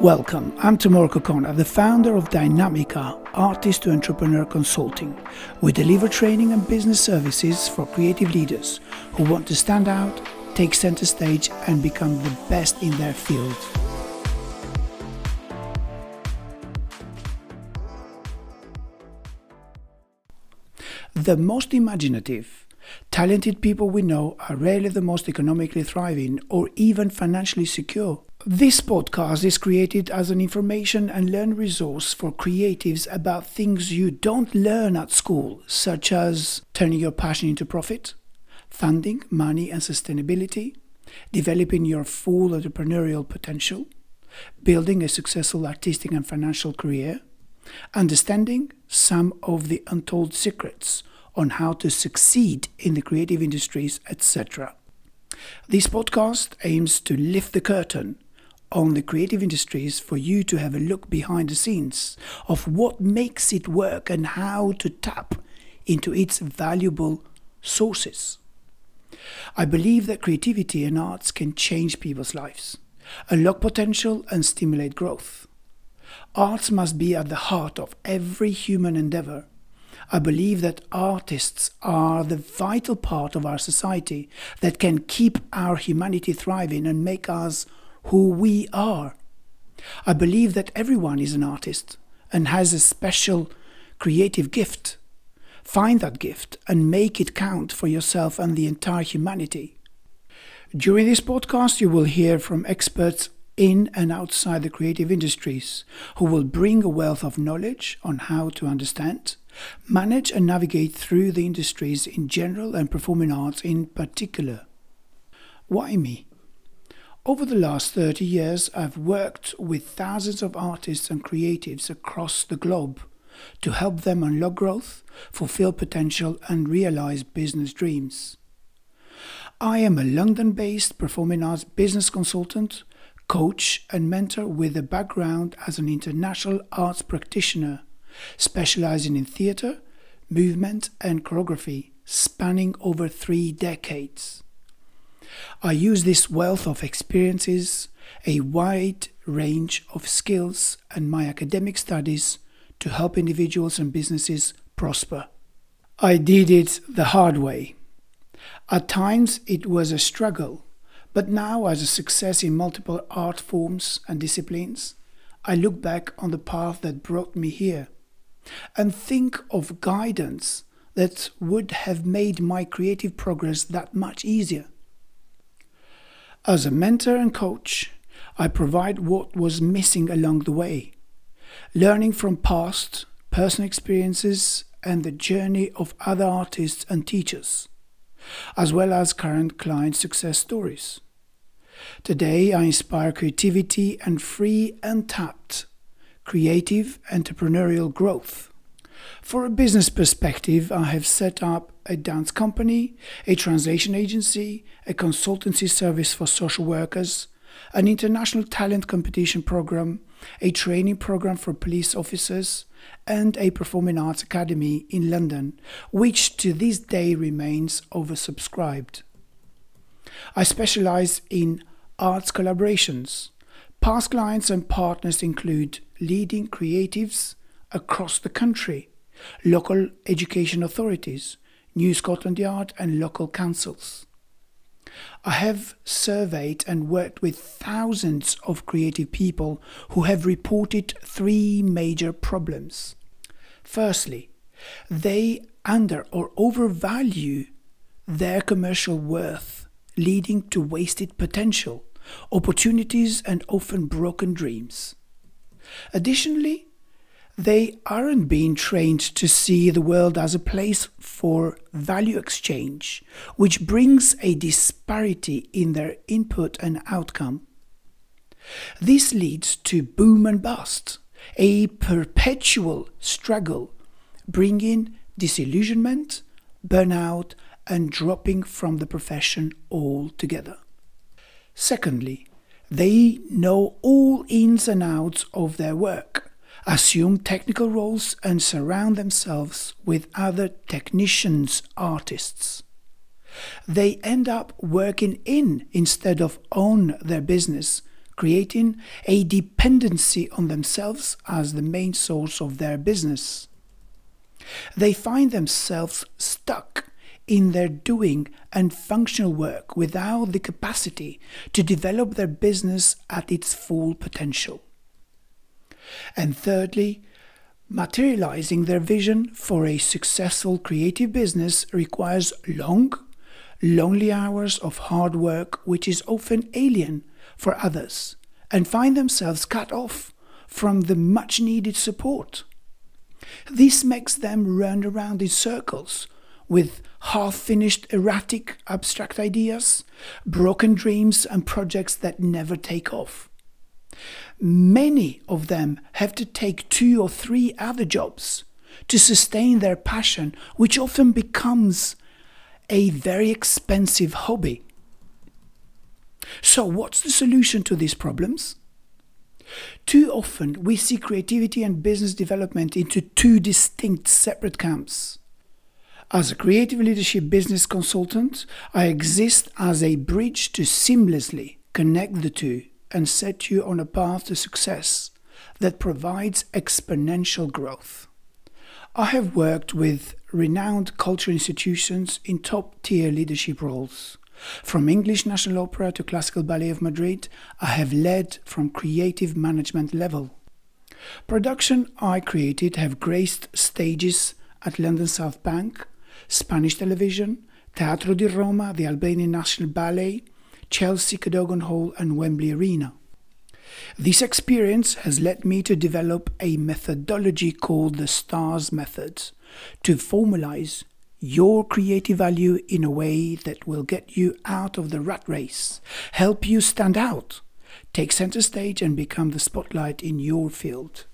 Welcome, I'm Tomor Kokona, the founder of Dynamica, Artist to Entrepreneur Consulting. We deliver training and business services for creative leaders who want to stand out, take center stage, and become the best in their field. The most imaginative, talented people we know are rarely the most economically thriving or even financially secure. This podcast is created as an information and learn resource for creatives about things you don't learn at school, such as turning your passion into profit, funding, money, and sustainability, developing your full entrepreneurial potential, building a successful artistic and financial career, understanding some of the untold secrets on how to succeed in the creative industries, etc. This podcast aims to lift the curtain on the creative industries for you to have a look behind the scenes of what makes it work and how to tap into its valuable sources. I believe that creativity and arts can change people's lives, unlock potential, and stimulate growth. Arts must be at the heart of every human endeavor. I believe that artists are the vital part of our society that can keep our humanity thriving and make us who we are. I believe that everyone is an artist and has a special creative gift. Find that gift and make it count for yourself and the entire humanity. During this podcast, you will hear from experts in and outside the creative industries who will bring a wealth of knowledge on how to understand, manage, and navigate through the industries in general and performing arts in particular. Why me? Over the last 30 years, I've worked with thousands of artists and creatives across the globe to help them unlock growth, fulfill potential, and realize business dreams. I am a London based performing arts business consultant, coach, and mentor with a background as an international arts practitioner, specializing in theatre, movement, and choreography, spanning over three decades. I use this wealth of experiences, a wide range of skills, and my academic studies to help individuals and businesses prosper. I did it the hard way. At times it was a struggle, but now, as a success in multiple art forms and disciplines, I look back on the path that brought me here and think of guidance that would have made my creative progress that much easier. As a mentor and coach, I provide what was missing along the way, learning from past personal experiences and the journey of other artists and teachers, as well as current client success stories. Today, I inspire creativity and free, untapped, creative entrepreneurial growth for a business perspective, I have set up a dance company, a translation agency, a consultancy service for social workers, an international talent competition program, a training program for police officers, and a performing arts academy in London, which to this day remains oversubscribed. I specialize in arts collaborations. Past clients and partners include leading creatives across the country local education authorities, New Scotland Yard, and local councils. I have surveyed and worked with thousands of creative people who have reported three major problems. Firstly, they under or overvalue their commercial worth, leading to wasted potential, opportunities, and often broken dreams. Additionally, they aren't being trained to see the world as a place for value exchange, which brings a disparity in their input and outcome. This leads to boom and bust, a perpetual struggle, bringing disillusionment, burnout, and dropping from the profession altogether. Secondly, they know all ins and outs of their work assume technical roles and surround themselves with other technicians, artists. They end up working in instead of on their business, creating a dependency on themselves as the main source of their business. They find themselves stuck in their doing and functional work without the capacity to develop their business at its full potential. And thirdly, materializing their vision for a successful creative business requires long, lonely hours of hard work, which is often alien for others, and find themselves cut off from the much needed support. This makes them run around in circles with half finished, erratic, abstract ideas, broken dreams, and projects that never take off. Many of them have to take two or three other jobs to sustain their passion, which often becomes a very expensive hobby. So, what's the solution to these problems? Too often, we see creativity and business development into two distinct separate camps. As a creative leadership business consultant, I exist as a bridge to seamlessly connect the two and set you on a path to success that provides exponential growth. I have worked with renowned cultural institutions in top tier leadership roles. From English National Opera to Classical Ballet of Madrid, I have led from creative management level. Production I created have graced stages at London South Bank, Spanish television, Teatro di Roma, the Albanian National Ballet, Chelsea Cadogan Hall, and Wembley Arena. This experience has led me to develop a methodology called the STARS method to formalize your creative value in a way that will get you out of the rat race, help you stand out, take center stage, and become the spotlight in your field.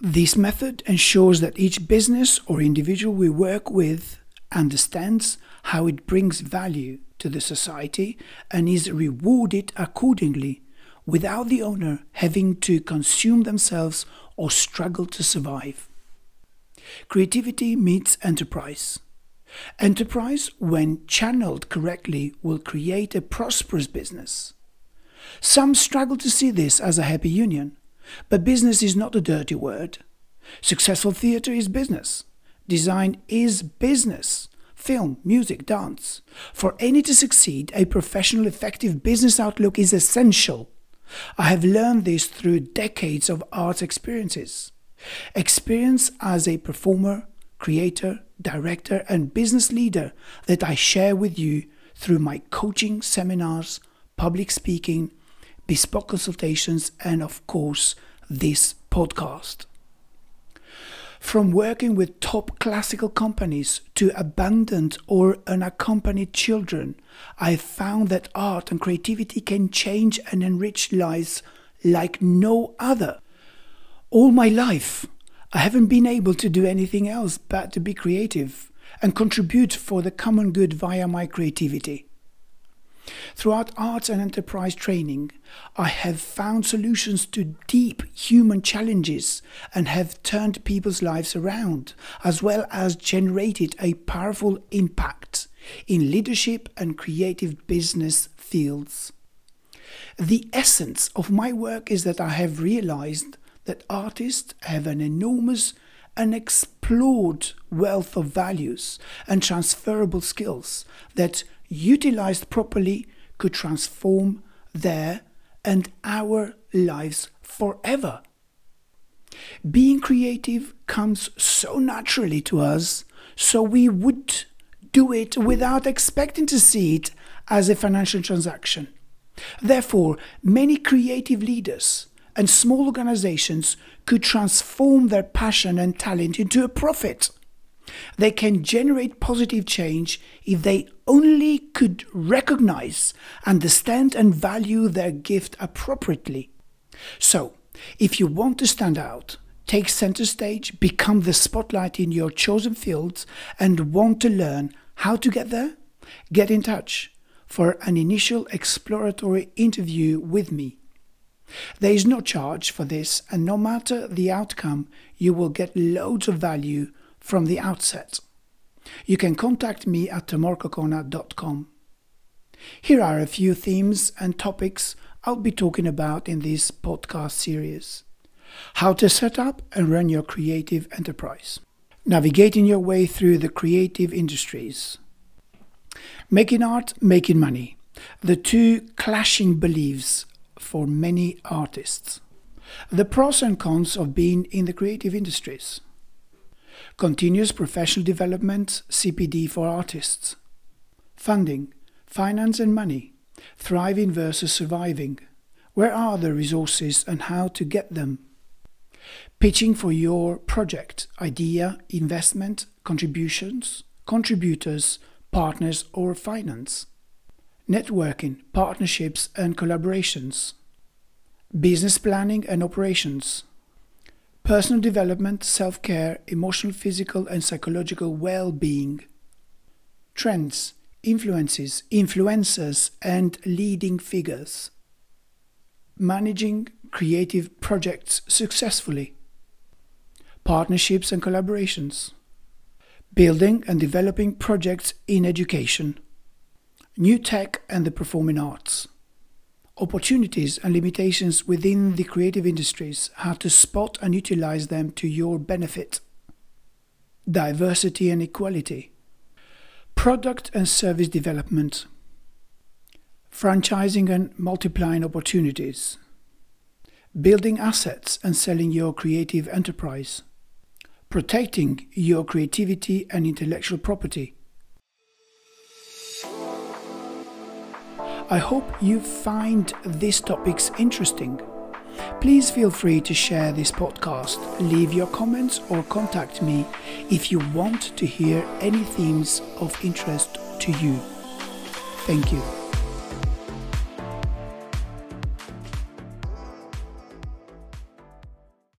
This method ensures that each business or individual we work with understands how it brings value to the society and is rewarded accordingly without the owner having to consume themselves or struggle to survive. Creativity meets enterprise. Enterprise, when channeled correctly, will create a prosperous business. Some struggle to see this as a happy union. But business is not a dirty word. Successful theatre is business. Design is business. Film, music, dance. For any to succeed, a professional, effective business outlook is essential. I have learned this through decades of art experiences. Experience as a performer, creator, director, and business leader that I share with you through my coaching seminars, public speaking, bespoke consultations, and of course, this podcast. From working with top classical companies to abandoned or unaccompanied children, I found that art and creativity can change and enrich lives like no other. All my life, I haven't been able to do anything else but to be creative and contribute for the common good via my creativity. Throughout arts and enterprise training, I have found solutions to deep human challenges and have turned people's lives around, as well as generated a powerful impact in leadership and creative business fields. The essence of my work is that I have realized that artists have an enormous unexplored wealth of values and transferable skills that utilized properly, could transform their and our lives forever. Being creative comes so naturally to us, so we would do it without expecting to see it as a financial transaction. Therefore, many creative leaders and small organizations could transform their passion and talent into a profit. They can generate positive change if they only could recognize, understand, and value their gift appropriately. So, if you want to stand out, take center stage, become the spotlight in your chosen fields, and want to learn how to get there, get in touch for an initial exploratory interview with me. There is no charge for this, and no matter the outcome, you will get loads of value from the outset. You can contact me at tomorkokona.com. Here are a few themes and topics I'll be talking about in this podcast series. How to set up and run your creative enterprise. Navigating your way through the creative industries. Making art, making money. The two clashing beliefs for many artists. The pros and cons of being in the creative industries. Continuous professional development, CPD for artists. Funding, finance and money. Thriving versus surviving. Where are the resources and how to get them? Pitching for your project, idea, investment, contributions, contributors, partners, or finance. Networking, partnerships, and collaborations. Business planning and operations. Personal development, self care, emotional, physical, and psychological well being. Trends, influences, influencers, and leading figures. Managing creative projects successfully. Partnerships and collaborations. Building and developing projects in education. New tech and the performing arts. Opportunities and limitations within the creative industries, how to spot and utilize them to your benefit. Diversity and equality. Product and service development. Franchising and multiplying opportunities. Building assets and selling your creative enterprise. Protecting your creativity and intellectual property I hope you find these topics interesting. Please feel free to share this podcast, leave your comments, or contact me if you want to hear any themes of interest to you. Thank you.